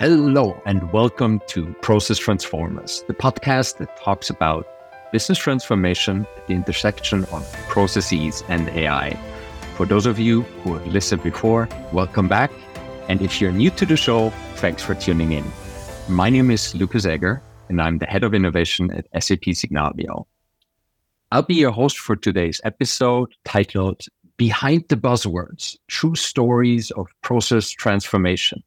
Hello, and welcome to Process Transformers, the podcast that talks about business transformation at the intersection of processes and AI. For those of you who have listened before, welcome back. And if you're new to the show, thanks for tuning in. My name is Lukas Egger, and I'm the head of innovation at SAP Signavio. I'll be your host for today's episode titled Behind the Buzzwords True Stories of Process Transformation.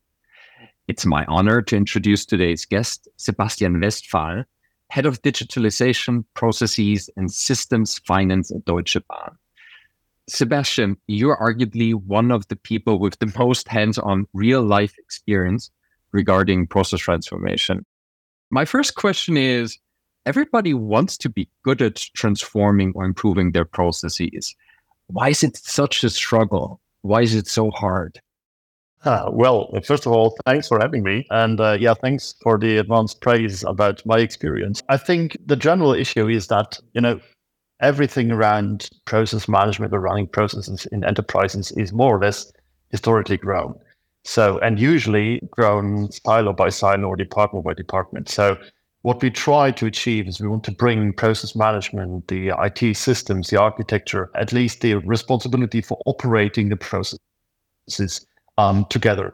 It's my honor to introduce today's guest, Sebastian Westphal, Head of Digitalization, Processes, and Systems Finance at Deutsche Bahn. Sebastian, you're arguably one of the people with the most hands on real life experience regarding process transformation. My first question is everybody wants to be good at transforming or improving their processes. Why is it such a struggle? Why is it so hard? Uh, well, first of all, thanks for having me. And uh, yeah, thanks for the advanced praise about my experience. I think the general issue is that, you know, everything around process management or running processes in enterprises is more or less historically grown. So, and usually grown silo by silo or department by department. So, what we try to achieve is we want to bring process management, the IT systems, the architecture, at least the responsibility for operating the processes um, together.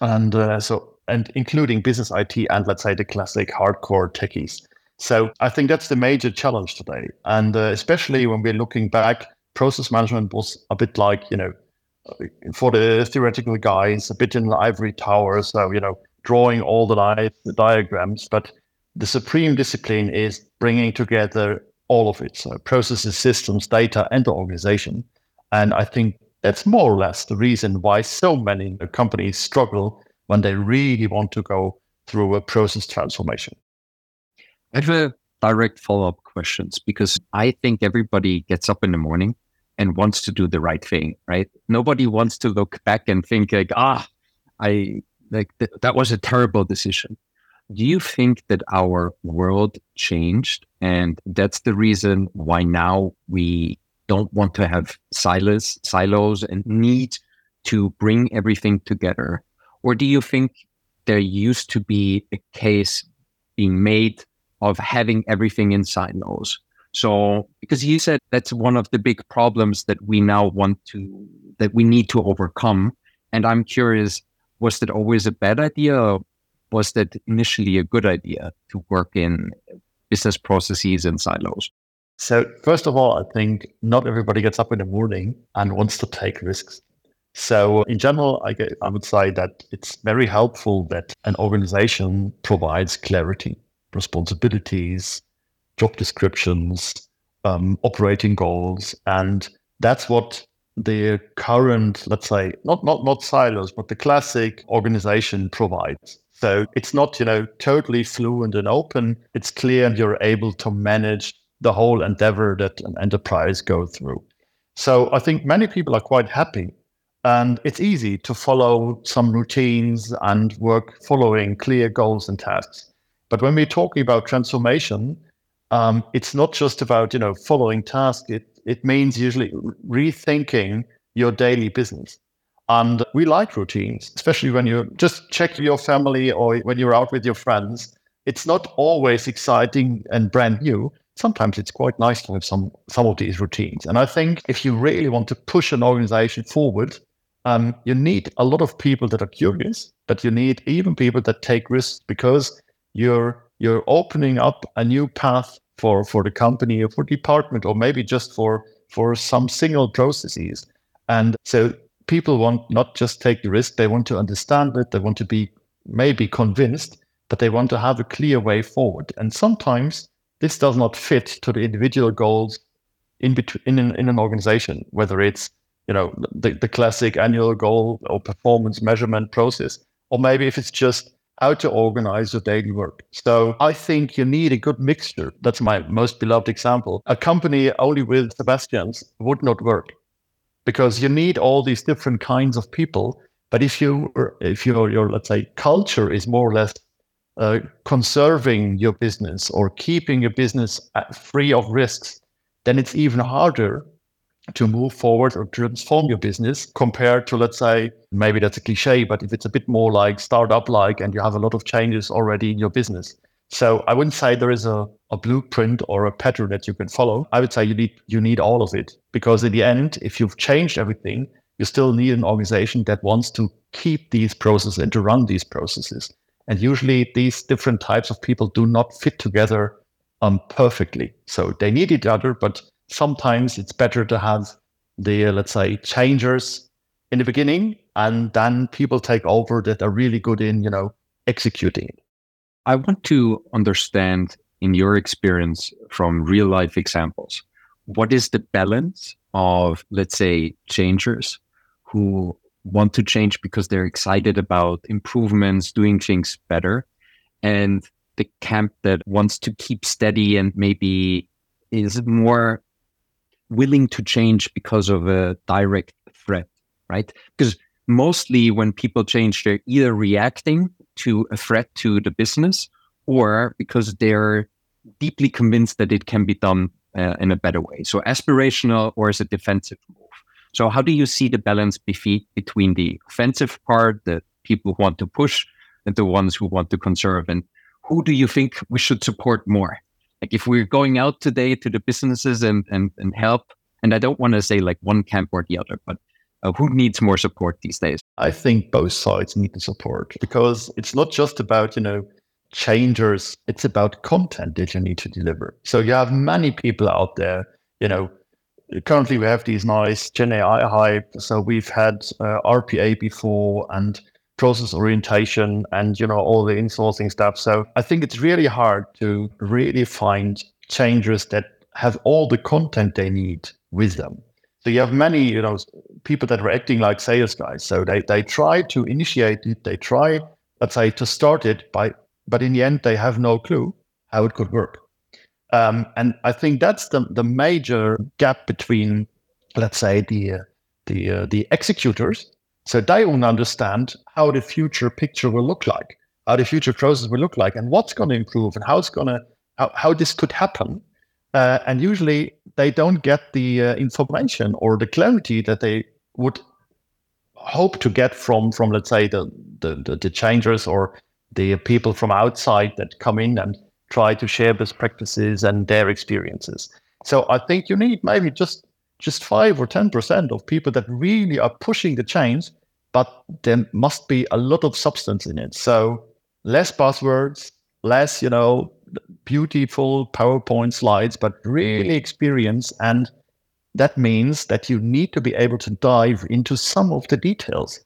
And uh, so, and including business IT and let's say the classic hardcore techies. So I think that's the major challenge today. And uh, especially when we're looking back, process management was a bit like, you know, for the theoretical guys, a bit in the ivory tower. So, you know, drawing all the, li- the diagrams. But the supreme discipline is bringing together all of it. So processes, systems, data, and the organization. And I think that's more or less the reason why so many companies struggle when they really want to go through a process transformation. I have a direct follow up questions because I think everybody gets up in the morning and wants to do the right thing, right? Nobody wants to look back and think like, ah, I like th- that was a terrible decision. Do you think that our world changed and that's the reason why now we don't want to have silos, silos and need to bring everything together? Or do you think there used to be a case being made of having everything in silos? So, because you said that's one of the big problems that we now want to, that we need to overcome. And I'm curious, was that always a bad idea? was that initially a good idea to work in business processes in silos? So, first of all, I think not everybody gets up in the morning and wants to take risks. So, in general, I, get, I would say that it's very helpful that an organization provides clarity, responsibilities, job descriptions, um, operating goals, and that's what the current, let's say, not not not silos, but the classic organization provides. So it's not, you know, totally fluent and open. It's clear and you're able to manage the whole endeavor that an enterprise go through. So I think many people are quite happy and it's easy to follow some routines and work following clear goals and tasks. But when we're talking about transformation, um, it's not just about you know following tasks. It it means usually rethinking your daily business. And we like routines, especially when you just check your family or when you're out with your friends. It's not always exciting and brand new sometimes it's quite nice to have some some of these routines. And I think if you really want to push an organization forward, um, you need a lot of people that are curious, but you need even people that take risks because you're you're opening up a new path for for the company or for the department or maybe just for for some single processes. And so people want not just take the risk, they want to understand it, they want to be maybe convinced, but they want to have a clear way forward. And sometimes this does not fit to the individual goals in between in an, in an organization, whether it's you know the, the classic annual goal or performance measurement process, or maybe if it's just how to organize your daily work. So I think you need a good mixture. That's my most beloved example. A company only with Sebastians would not work because you need all these different kinds of people. But if you if your your let's say culture is more or less uh, conserving your business or keeping your business free of risks, then it's even harder to move forward or transform your business compared to, let's say, maybe that's a cliche, but if it's a bit more like startup like and you have a lot of changes already in your business. So I wouldn't say there is a, a blueprint or a pattern that you can follow. I would say you need you need all of it because in the end, if you've changed everything, you still need an organization that wants to keep these processes and to run these processes. And usually these different types of people do not fit together um, perfectly. So they need each other, but sometimes it's better to have the, uh, let's say, changers in the beginning and then people take over that are really good in, you know, executing. I want to understand in your experience from real life examples, what is the balance of, let's say, changers who want to change because they're excited about improvements, doing things better, and the camp that wants to keep steady and maybe is more willing to change because of a direct threat, right? Because mostly when people change, they're either reacting to a threat to the business or because they're deeply convinced that it can be done uh, in a better way. So aspirational or as a defensive. So how do you see the balance between the offensive part that people who want to push and the ones who want to conserve? And who do you think we should support more? Like if we're going out today to the businesses and and, and help, and I don't want to say like one camp or the other, but uh, who needs more support these days? I think both sides need the support because it's not just about, you know, changers, it's about content that you need to deliver. So you have many people out there, you know, currently we have these nice Gen AI hype. So we've had uh, RPA before and process orientation and you know all the insourcing stuff. So I think it's really hard to really find changers that have all the content they need with them. So you have many, you know, people that are acting like sales guys. So they they try to initiate it, they try, let's say, to start it by, but in the end they have no clue how it could work. Um, and I think that's the the major gap between, let's say, the uh, the uh, the executors. So they won't understand how the future picture will look like, how the future process will look like, and what's going to improve, and how it's going to how, how this could happen. Uh, and usually they don't get the uh, information or the clarity that they would hope to get from from let's say the the, the, the changers or the people from outside that come in and try to share best practices and their experiences. So I think you need maybe just just five or ten percent of people that really are pushing the change, but there must be a lot of substance in it. So less buzzwords, less you know beautiful PowerPoint slides, but really experience and that means that you need to be able to dive into some of the details.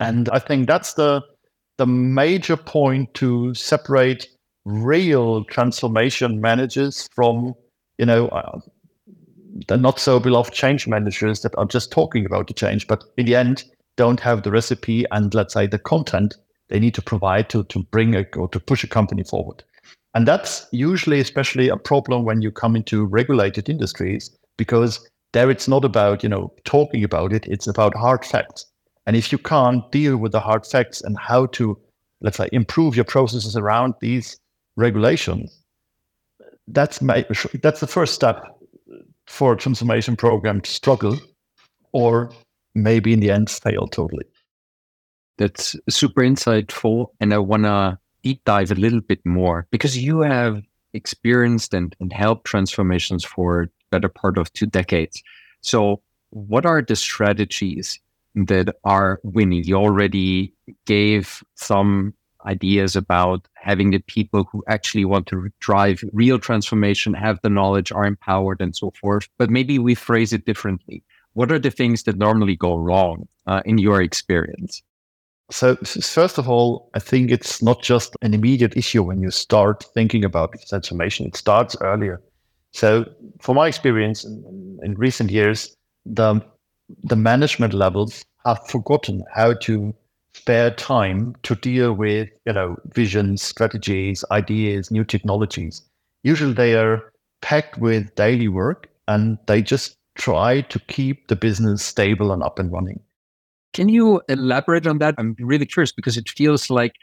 And I think that's the the major point to separate real transformation managers from, you know, uh, the not so beloved change managers that are just talking about the change, but in the end don't have the recipe and let's say the content they need to provide to to bring a or to push a company forward. And that's usually especially a problem when you come into regulated industries because there it's not about, you know, talking about it, it's about hard facts. And if you can't deal with the hard facts and how to, let's say, improve your processes around these regulations, that's my, that's the first step for a transformation program to struggle or maybe in the end fail totally. That's super insightful. And I want to deep dive a little bit more because you have experienced and, and helped transformations for better part of two decades. So what are the strategies that are winning? You already gave some ideas about having the people who actually want to drive real transformation, have the knowledge, are empowered, and so forth. But maybe we phrase it differently. What are the things that normally go wrong uh, in your experience? So, first of all, I think it's not just an immediate issue when you start thinking about transformation, it starts earlier. So, from my experience in, in recent years, the, the management levels have forgotten how to spare time to deal with you know visions strategies ideas new technologies. Usually they are packed with daily work and they just try to keep the business stable and up and running. Can you elaborate on that? I'm really curious because it feels like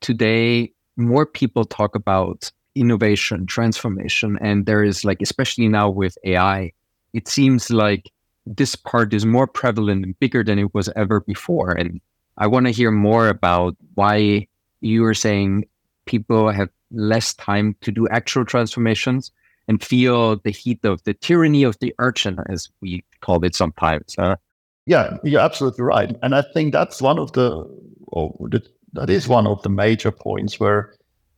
today more people talk about innovation transformation and there is like especially now with ai it seems like this part is more prevalent and bigger than it was ever before. And I want to hear more about why you are saying people have less time to do actual transformations and feel the heat of the tyranny of the urchin, as we call it sometimes. Huh? Yeah, you're absolutely right. And I think that's one of the, oh, or that is one of the major points where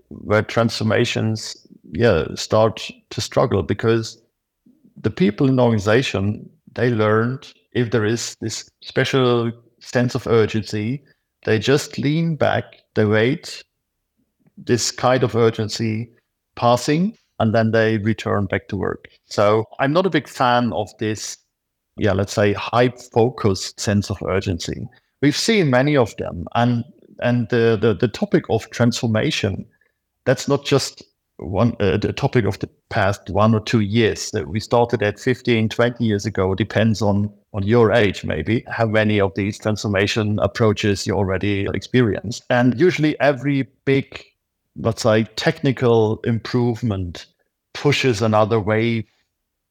where transformations yeah start to struggle because the people in the organization they learned if there is this special sense of urgency. They just lean back they wait this kind of urgency passing and then they return back to work. So i'm not a big fan of this yeah let's say high focused sense of urgency. We've seen many of them and and the, the, the topic of transformation that's not just one uh, the topic of the past one or two years that we started at 15 20 years ago depends on on your age maybe how many of these transformation approaches you already experienced. And usually every big let's say technical improvement pushes another wave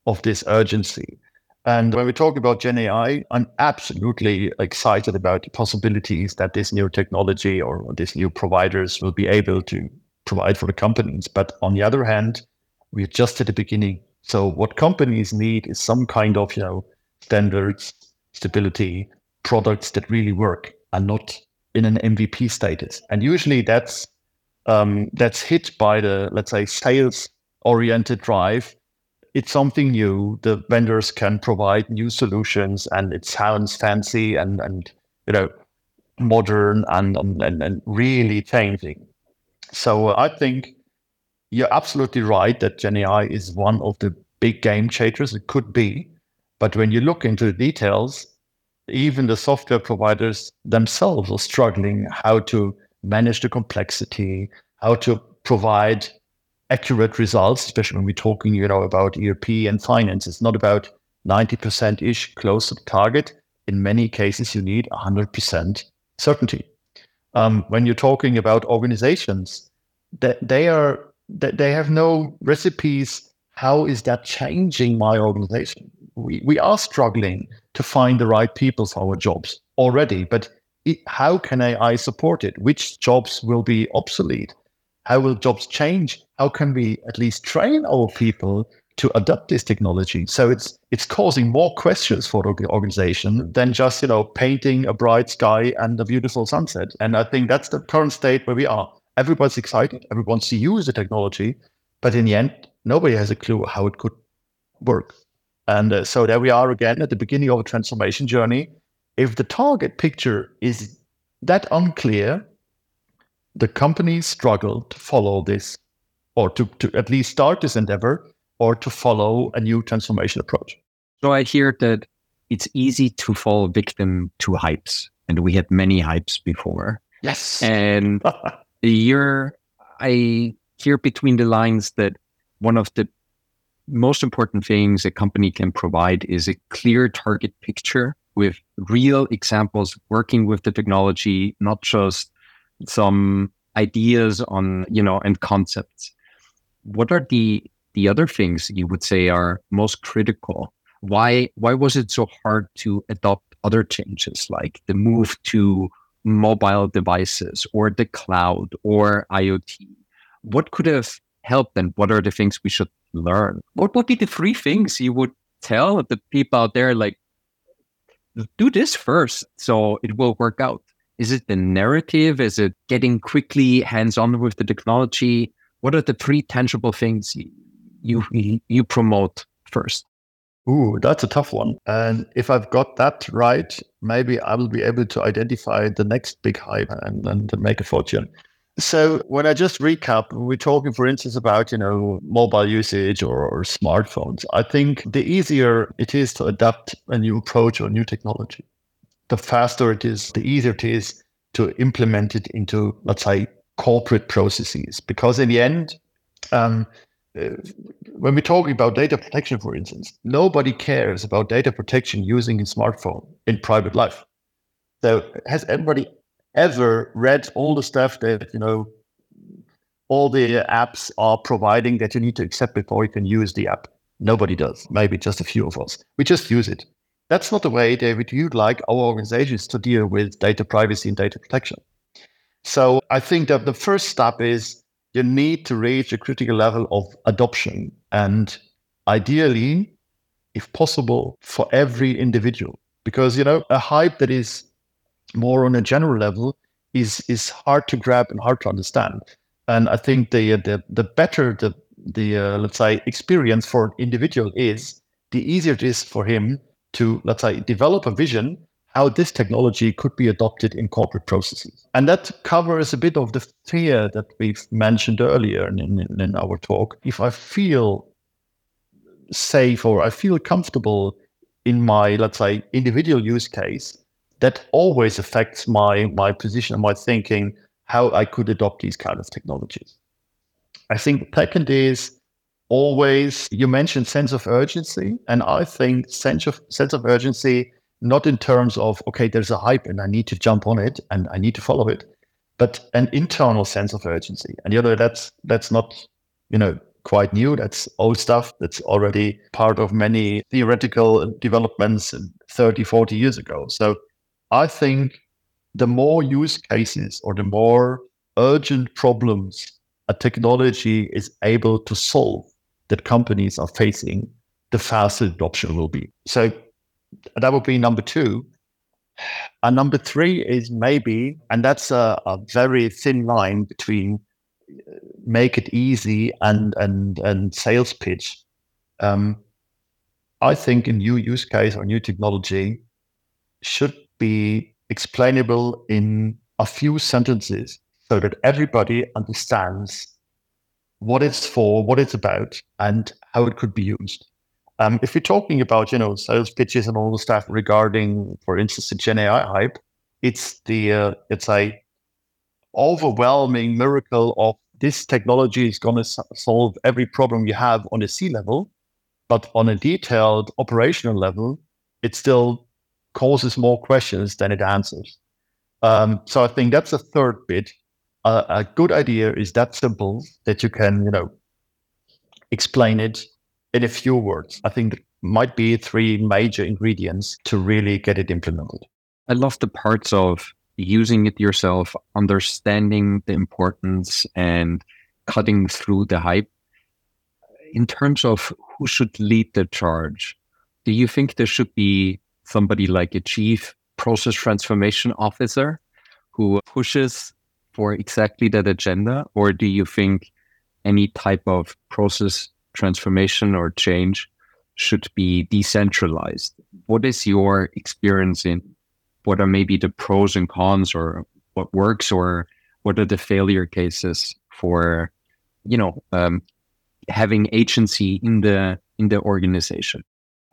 of this urgency. And when we talk about Gen AI, I'm absolutely excited about the possibilities that this new technology or these new providers will be able to provide for the companies. But on the other hand, we're just at the beginning. So what companies need is some kind of, you know, standards, stability, products that really work and not in an MVP status. And usually that's um, that's hit by the let's say sales oriented drive. It's something new. The vendors can provide new solutions, and it sounds fancy and and you know modern and and, and really changing. So uh, I think you're absolutely right that Gen AI is one of the big game changers. It could be. But when you look into the details, even the software providers themselves are struggling how to manage the complexity, how to provide accurate results, especially when we're talking, you know, about ERP and finance. It's not about 90% ish close to the target. In many cases, you need 100% certainty um, when you're talking about organizations that they are that they have no recipes. How is that changing my organization? We, we are struggling to find the right people for our jobs already but it, how can ai support it? Which jobs will be obsolete? How will jobs change? How can we at least train our people to adopt this technology. So it's it's causing more questions for the organization than just you know painting a bright sky and a beautiful sunset. And I think that's the current state where we are. Everybody's excited. Everyone wants to use the technology, but in the end, nobody has a clue how it could work. And uh, so there we are again at the beginning of a transformation journey. If the target picture is that unclear, the companies struggle to follow this or to, to at least start this endeavor or to follow a new transformation approach. So I hear that it's easy to fall victim to hypes, and we had many hypes before. Yes. And you're, I hear between the lines that one of the most important things a company can provide is a clear target picture with real examples working with the technology, not just some ideas on, you know, and concepts. What are the the other things you would say are most critical? Why why was it so hard to adopt other changes like the move to mobile devices or the cloud or IoT? What could have helped and what are the things we should learn? What would be the three things you would tell the people out there like do this first so it will work out? Is it the narrative? Is it getting quickly hands on with the technology? What are the three tangible things you you you promote first? Ooh, that's a tough one. And if I've got that right, maybe I will be able to identify the next big hype and, and make a fortune. So when I just recap, we're talking, for instance, about you know mobile usage or, or smartphones. I think the easier it is to adapt a new approach or new technology, the faster it is, the easier it is to implement it into, let's say, corporate processes. Because in the end, um, uh, when we're talking about data protection, for instance, nobody cares about data protection using a smartphone in private life. So, has anybody ever read all the stuff that you know all the apps are providing that you need to accept before you can use the app? Nobody does. Maybe just a few of us. We just use it. that's not the way, David, you'd like our organizations to deal with data privacy and data protection. So I think that the first step is you need to reach a critical level of adoption and ideally, if possible, for every individual. Because, you know, a hype that is more on a general level is is hard to grab and hard to understand. And I think the the the better the the uh, let's say experience for an individual is, the easier it is for him to let's say develop a vision how this technology could be adopted in corporate processes. And that covers a bit of the fear that we've mentioned earlier in, in, in our talk. If I feel safe or I feel comfortable in my, let's say, individual use case, that always affects my my position and my thinking how I could adopt these kind of technologies. I think the second is always you mentioned sense of urgency, and I think sense of sense of urgency not in terms of okay, there's a hype and I need to jump on it and I need to follow it, but an internal sense of urgency. And you know that's that's not you know quite new. That's old stuff. That's already part of many theoretical developments 30, 40 years ago. So I think the more use cases or the more urgent problems a technology is able to solve that companies are facing, the faster adoption will be. So that would be number two. And number three is maybe, and that's a, a very thin line between uh, make it easy and and and sales pitch. Um, I think a new use case or new technology should be explainable in a few sentences so that everybody understands what it's for, what it's about, and how it could be used. Um, if you're talking about, you know, sales pitches and all the stuff regarding, for instance, the Gen AI hype, it's the uh, it's a overwhelming miracle of this technology is going to solve every problem you have on a C level, but on a detailed operational level, it still causes more questions than it answers. Um, so I think that's the third bit. Uh, a good idea is that simple that you can, you know, explain it in a few words. I think might be three major ingredients to really get it implemented. I love the parts of using it yourself, understanding the importance and cutting through the hype. In terms of who should lead the charge, do you think there should be somebody like a chief process transformation officer who pushes for exactly that agenda? Or do you think any type of process transformation or change should be decentralized? What is your experience in what are maybe the pros and cons or what works or what are the failure cases for you know um, having agency in the in the organization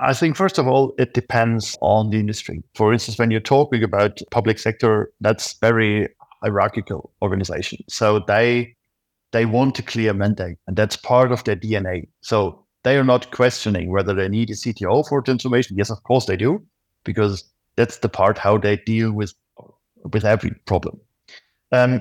I think first of all, it depends on the industry. For instance, when you're talking about public sector, that's very hierarchical organization. So they they want a clear mandate, and that's part of their DNA. So they are not questioning whether they need a CTO for transformation. Yes, of course they do, because that's the part how they deal with with every problem. Um,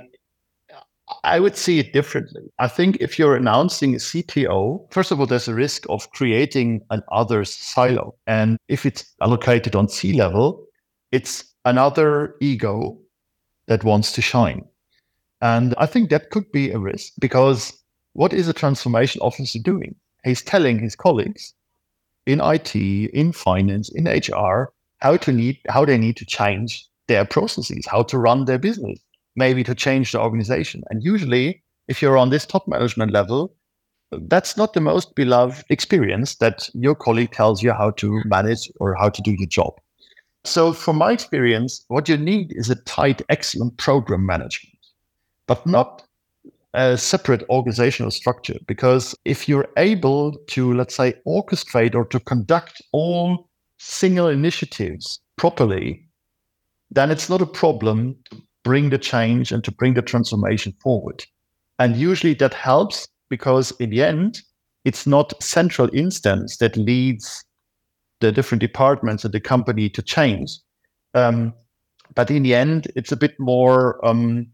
I would see it differently. I think if you're announcing a CTO, first of all, there's a risk of creating an other silo. And if it's allocated on C level, it's another ego that wants to shine. And I think that could be a risk because what is a transformation officer doing? He's telling his colleagues in IT, in finance, in HR, how to need how they need to change their processes, how to run their business, maybe to change the organization. And usually, if you're on this top management level, that's not the most beloved experience that your colleague tells you how to manage or how to do your job. So, from my experience, what you need is a tight, excellent program management, but not a separate organizational structure. Because if you're able to, let's say, orchestrate or to conduct all single initiatives properly, then it's not a problem to bring the change and to bring the transformation forward. And usually that helps because in the end, it's not central instance that leads the different departments of the company to change. Um, but in the end, it's a bit more, um,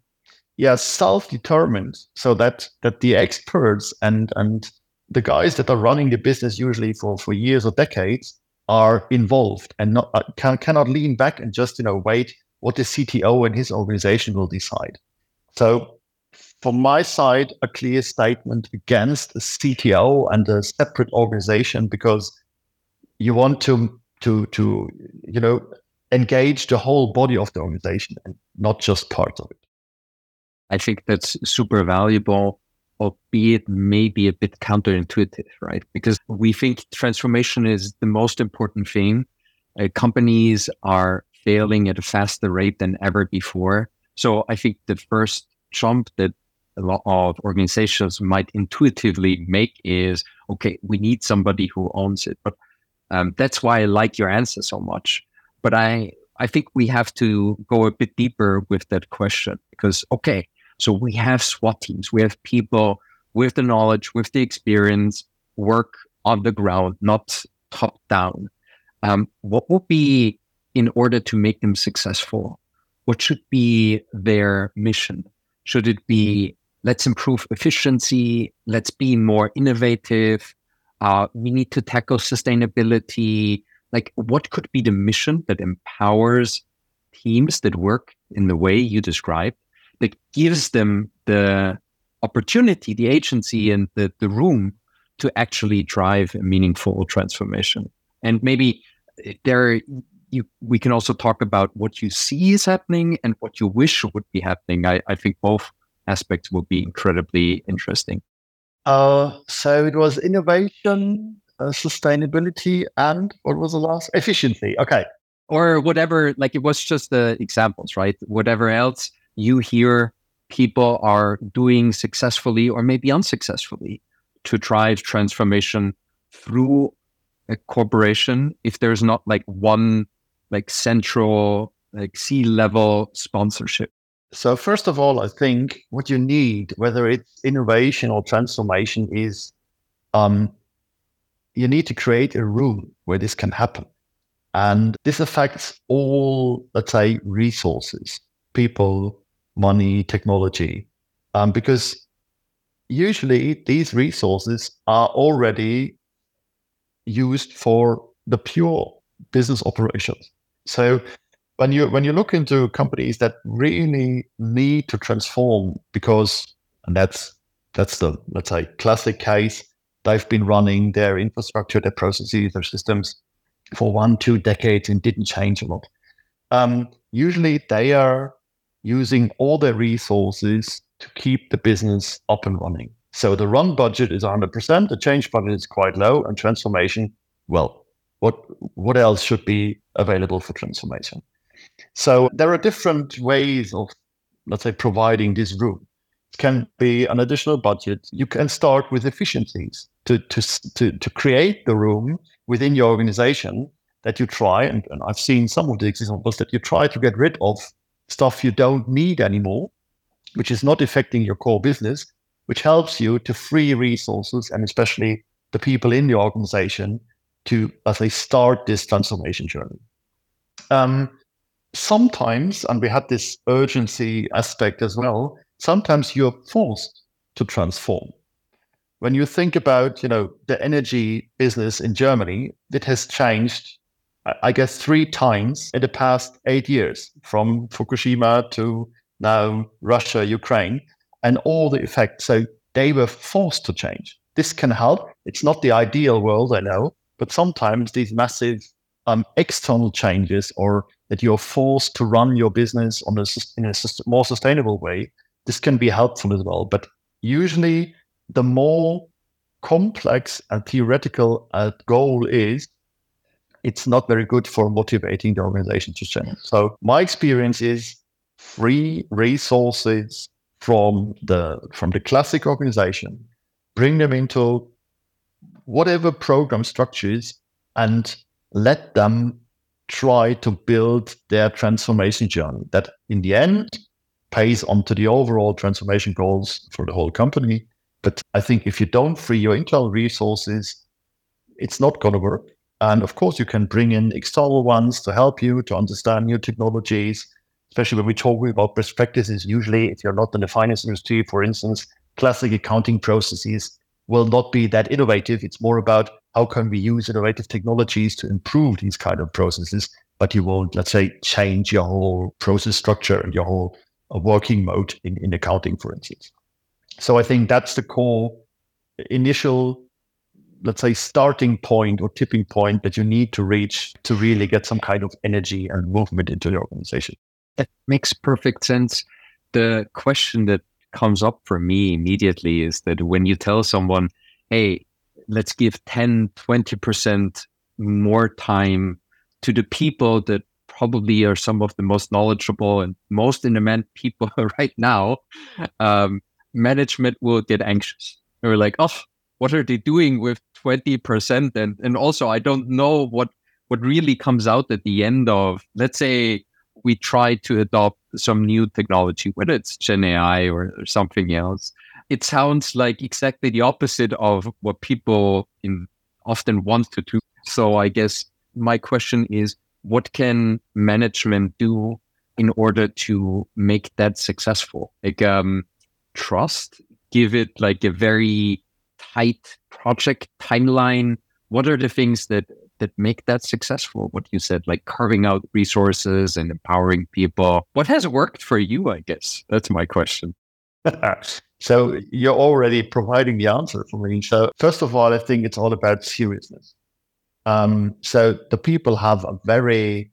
yeah, self-determined, so that that the experts and and the guys that are running the business usually for for years or decades are involved and not uh, can, cannot lean back and just you know wait what the CTO and his organization will decide. So from my side, a clear statement against a CTO and a separate organization because you want to to to you know engage the whole body of the organization and not just part of it. I think that's super valuable, albeit maybe a bit counterintuitive, right? Because we think transformation is the most important thing. Uh, companies are failing at a faster rate than ever before. So I think the first jump that a lot of organizations might intuitively make is okay, we need somebody who owns it. But um, that's why I like your answer so much. But I, I think we have to go a bit deeper with that question because, okay, so we have SWAT teams, we have people with the knowledge, with the experience, work on the ground, not top down. Um, what would be in order to make them successful? What should be their mission? Should it be let's improve efficiency, let's be more innovative, uh, we need to tackle sustainability. Like, what could be the mission that empowers teams that work in the way you described, that gives them the opportunity, the agency, and the, the room to actually drive a meaningful transformation? And maybe eh, there, you, we can also talk about what you see is happening and what you wish would be happening. I, I think both aspects will be incredibly interesting. Uh, so it was innovation, uh, sustainability, and what was the last? Efficiency. Okay. Or whatever, like it was just the examples, right? Whatever else you hear people are doing successfully or maybe unsuccessfully to drive transformation through a corporation if there's not like one like central like C level sponsorship. So, first of all, I think what you need, whether it's innovation or transformation, is um, you need to create a room where this can happen. And this affects all, let's say, resources, people, money, technology, um, because usually these resources are already used for the pure business operations. So when you when you look into companies that really need to transform because and that's that's the let's say classic case they've been running their infrastructure their processes their systems for one two decades and didn't change a lot um, usually they are using all their resources to keep the business up and running so the run budget is 100% the change budget is quite low and transformation well what what else should be available for transformation so there are different ways of, let's say, providing this room. It can be an additional budget. You can start with efficiencies to, to, to, to create the room within your organization that you try, and, and I've seen some of the examples that you try to get rid of stuff you don't need anymore, which is not affecting your core business, which helps you to free resources and especially the people in the organization to, let's say, start this transformation journey. Um, sometimes, and we had this urgency aspect as well, sometimes you're forced to transform. When you think about, you know, the energy business in Germany, it has changed, I guess, three times in the past eight years, from Fukushima to now Russia, Ukraine, and all the effects. So they were forced to change. This can help. It's not the ideal world, I know, but sometimes these massive um, external changes or that you're forced to run your business on a, in a more sustainable way, this can be helpful as well. But usually, the more complex and theoretical a goal is, it's not very good for motivating the organization to change. So my experience is free resources from the from the classic organization, bring them into whatever program structures and let them try to build their transformation journey that in the end pays onto the overall transformation goals for the whole company. But I think if you don't free your internal resources, it's not going to work. And of course, you can bring in external ones to help you to understand new technologies, especially when we talk about best practices. Usually, if you're not in the finance industry, for instance, classic accounting processes will not be that innovative. It's more about how can we use innovative technologies to improve these kind of processes, but you won't, let's say, change your whole process structure and your whole uh, working mode in, in accounting, for instance. So I think that's the core initial, let's say, starting point or tipping point that you need to reach to really get some kind of energy and movement into the organization. That makes perfect sense. The question that comes up for me immediately is that when you tell someone, hey, let's give 10, 20% more time to the people that probably are some of the most knowledgeable and most in demand people right now, um, management will get anxious. They're like, oh, what are they doing with 20%? And, and also, I don't know what, what really comes out at the end of, let's say, we try to adopt some new technology, whether it's Gen AI or, or something else. It sounds like exactly the opposite of what people in, often want to do. So I guess my question is, what can management do in order to make that successful? Like um, trust, give it like a very tight project timeline. What are the things that that make that successful? What you said, like carving out resources and empowering people. What has worked for you? I guess that's my question. so you're already providing the answer for me. So first of all, I think it's all about seriousness. Um, so the people have a very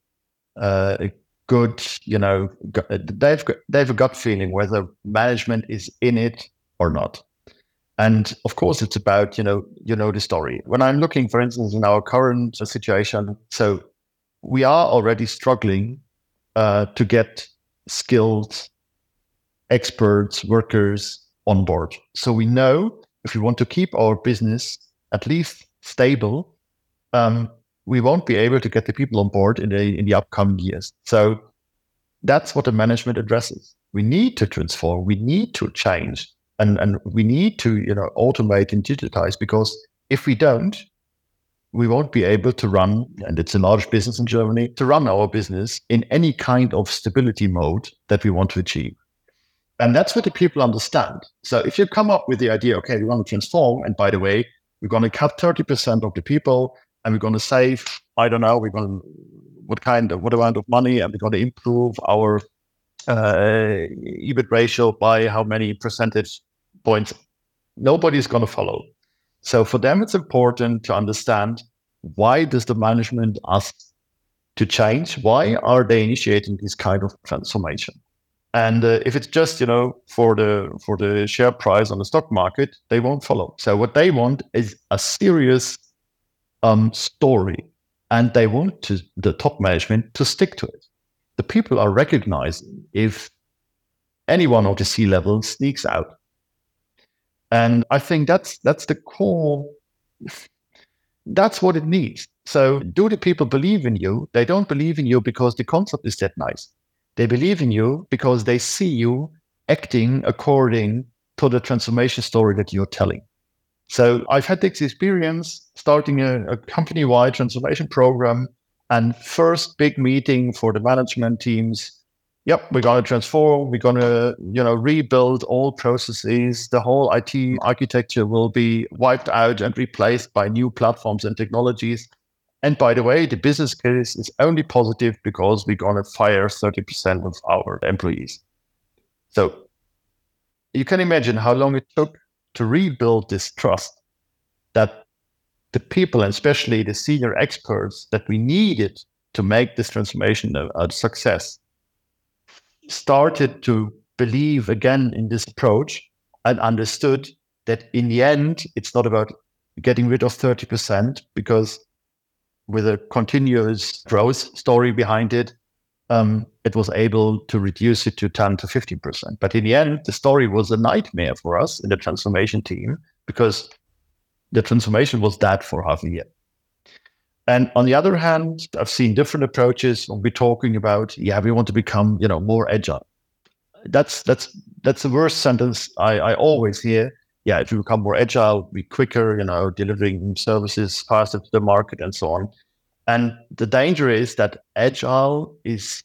uh, good, you know, they've got, they've a gut feeling whether management is in it or not. And of course, it's about you know you know the story. When I'm looking, for instance, in our current situation, so we are already struggling uh, to get skilled experts, workers on board. So we know if we want to keep our business at least stable, um, we won't be able to get the people on board in the in the upcoming years. So that's what the management addresses. We need to transform. We need to change, and and we need to you know automate and digitize because if we don't, we won't be able to run. And it's a large business in Germany to run our business in any kind of stability mode that we want to achieve. And that's what the people understand. So if you come up with the idea, okay, we want to transform, and by the way, we're going to cut 30% of the people and we're going to save, I don't know, we're going to, what kind of, what amount of money, and we're going to improve our uh, EBIT ratio by how many percentage points. Nobody's going to follow. So for them, it's important to understand why does the management ask to change? Why are they initiating this kind of transformation? And uh, if it's just you know for the for the share price on the stock market, they won't follow. So what they want is a serious um, story, and they want to, the top management to stick to it. The people are recognizing if anyone of the C level sneaks out, and I think that's that's the core. That's what it needs. So, do the people believe in you? They don't believe in you because the concept is that nice. They believe in you because they see you acting according to the transformation story that you're telling. So I've had this experience starting a, a company wide transformation program and first big meeting for the management teams. Yep, we're going to transform. We're going to, you know, rebuild all processes. The whole IT architecture will be wiped out and replaced by new platforms and technologies. And by the way, the business case is only positive because we're going to fire 30% of our employees. So you can imagine how long it took to rebuild this trust that the people, and especially the senior experts that we needed to make this transformation a, a success, started to believe again in this approach and understood that in the end, it's not about getting rid of 30% because with a continuous growth story behind it, um, it was able to reduce it to 10 to 15%. But in the end, the story was a nightmare for us in the transformation team because the transformation was dead for half a year. And on the other hand, I've seen different approaches when we're talking about, yeah, we want to become, you know, more agile. That's that's that's the worst sentence I, I always hear. Yeah, if you become more agile, be quicker, you know, delivering services faster to the market and so on. And the danger is that agile is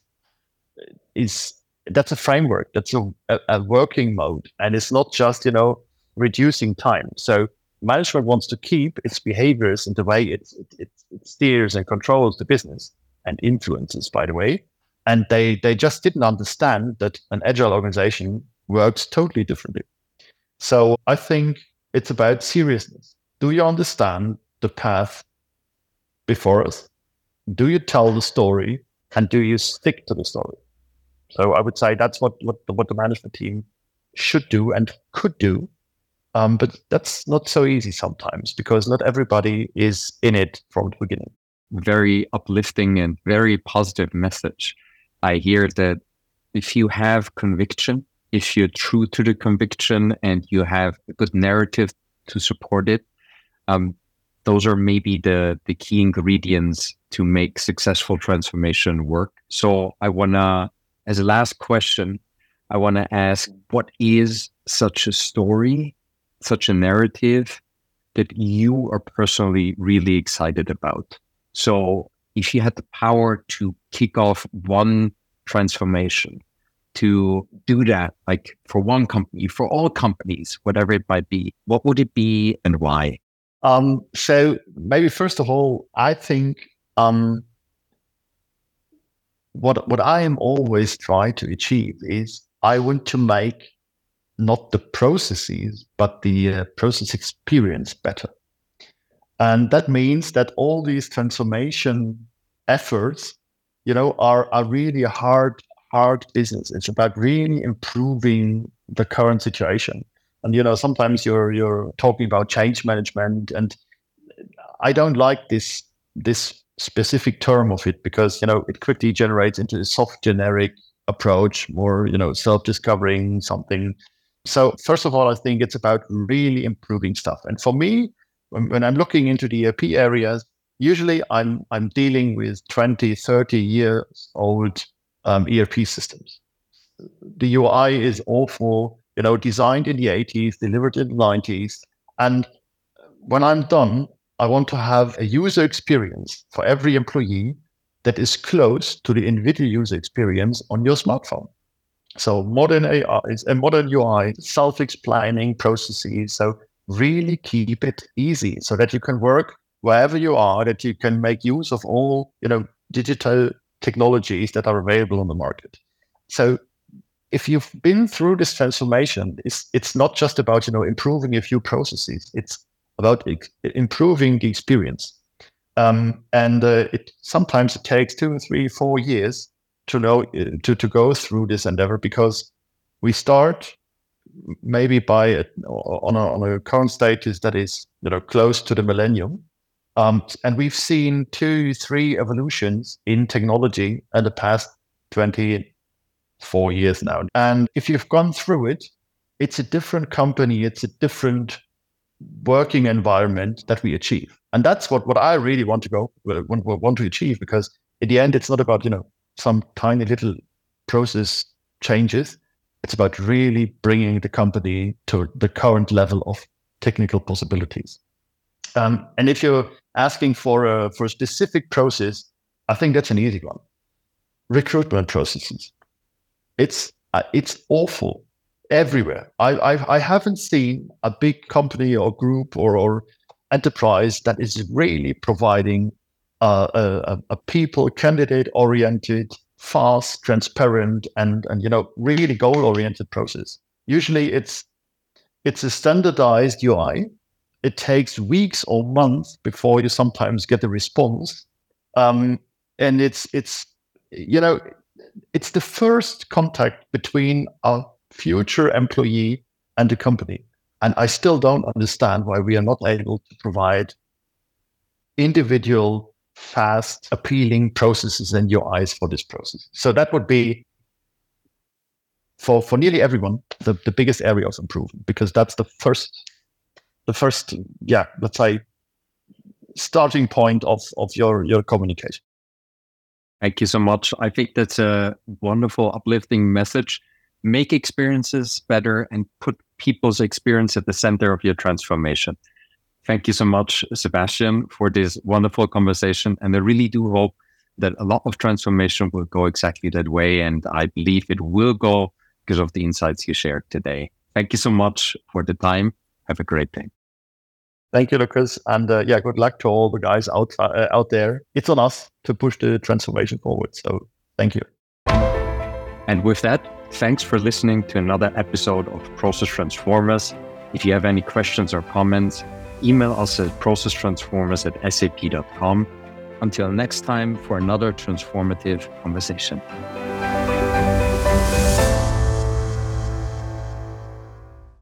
is that's a framework, that's a, a, working mode, and it's not just you know reducing time. So management wants to keep its behaviors and the way it, it, it, steers and controls the business and influences, by the way. And they, they just didn't understand that an agile organization works totally differently. So I think it's about seriousness. Do you understand the path before us? Do you tell the story and do you stick to the story? So I would say that's what, what, what the management team should do and could do. Um, but that's not so easy sometimes because not everybody is in it from the beginning. Very uplifting and very positive message. I hear that if you have conviction, if you're true to the conviction and you have a good narrative to support it, um, those are maybe the the key ingredients to make successful transformation work. So I wanna, as a last question, I wanna ask, what is such a story, such a narrative that you are personally really excited about? So if you had the power to kick off one transformation, to do that, like for one company, for all companies, whatever it might be, what would it be and why? Um, so maybe first of all, I think um, what what I am always trying to achieve is I want to make not the processes but the uh, process experience better, and that means that all these transformation efforts, you know, are are really a hard hard business. It's about really improving the current situation. And you know, sometimes you're you're talking about change management, and I don't like this this specific term of it because you know it quickly generates into a soft generic approach, more you know self-discovering something. So first of all, I think it's about really improving stuff. And for me, when, when I'm looking into the ERP areas, usually I'm I'm dealing with 20, 30 years old um, ERP systems. The UI is awful you know, designed in the 80s, delivered in the 90s. And when I'm done, I want to have a user experience for every employee that is close to the individual user experience on your smartphone. So modern AI is a modern UI, self-explaining processes. So really keep it easy so that you can work wherever you are, that you can make use of all, you know, digital technologies that are available on the market. So if you've been through this transformation, it's it's not just about you know improving a few processes. It's about ex- improving the experience. Um, and uh, it sometimes it takes two, three, four years to know uh, to to go through this endeavor because we start maybe by a, on a on a current status that is you know close to the millennium. Um, and we've seen two, three evolutions in technology in the past 20, four years now. And if you've gone through it, it's a different company, it's a different working environment that we achieve. And that's what, what I really want to go want, want to achieve because in the end, it's not about, you know, some tiny little process changes. It's about really bringing the company to the current level of technical possibilities. Um, and if you're asking for a, for a specific process, I think that's an easy one. Recruitment processes. It's uh, it's awful everywhere. I, I I haven't seen a big company or group or or enterprise that is really providing a, a people candidate oriented, fast, transparent, and and you know really goal oriented process. Usually, it's it's a standardized UI. It takes weeks or months before you sometimes get a response, um, and it's it's you know it's the first contact between a future employee and the company. And I still don't understand why we are not able to provide individual, fast, appealing processes and UIs for this process. So that would be for for nearly everyone the, the biggest area of improvement because that's the first the first yeah let's say starting point of of your your communication Thank you so much. I think that's a wonderful, uplifting message. Make experiences better and put people's experience at the center of your transformation. Thank you so much, Sebastian, for this wonderful conversation. And I really do hope that a lot of transformation will go exactly that way. And I believe it will go because of the insights you shared today. Thank you so much for the time. Have a great day. Thank you, Lukas. And uh, yeah, good luck to all the guys out, uh, out there. It's on us to push the transformation forward. So thank you. And with that, thanks for listening to another episode of Process Transformers. If you have any questions or comments, email us at processtransformers at sap.com. Until next time, for another transformative conversation.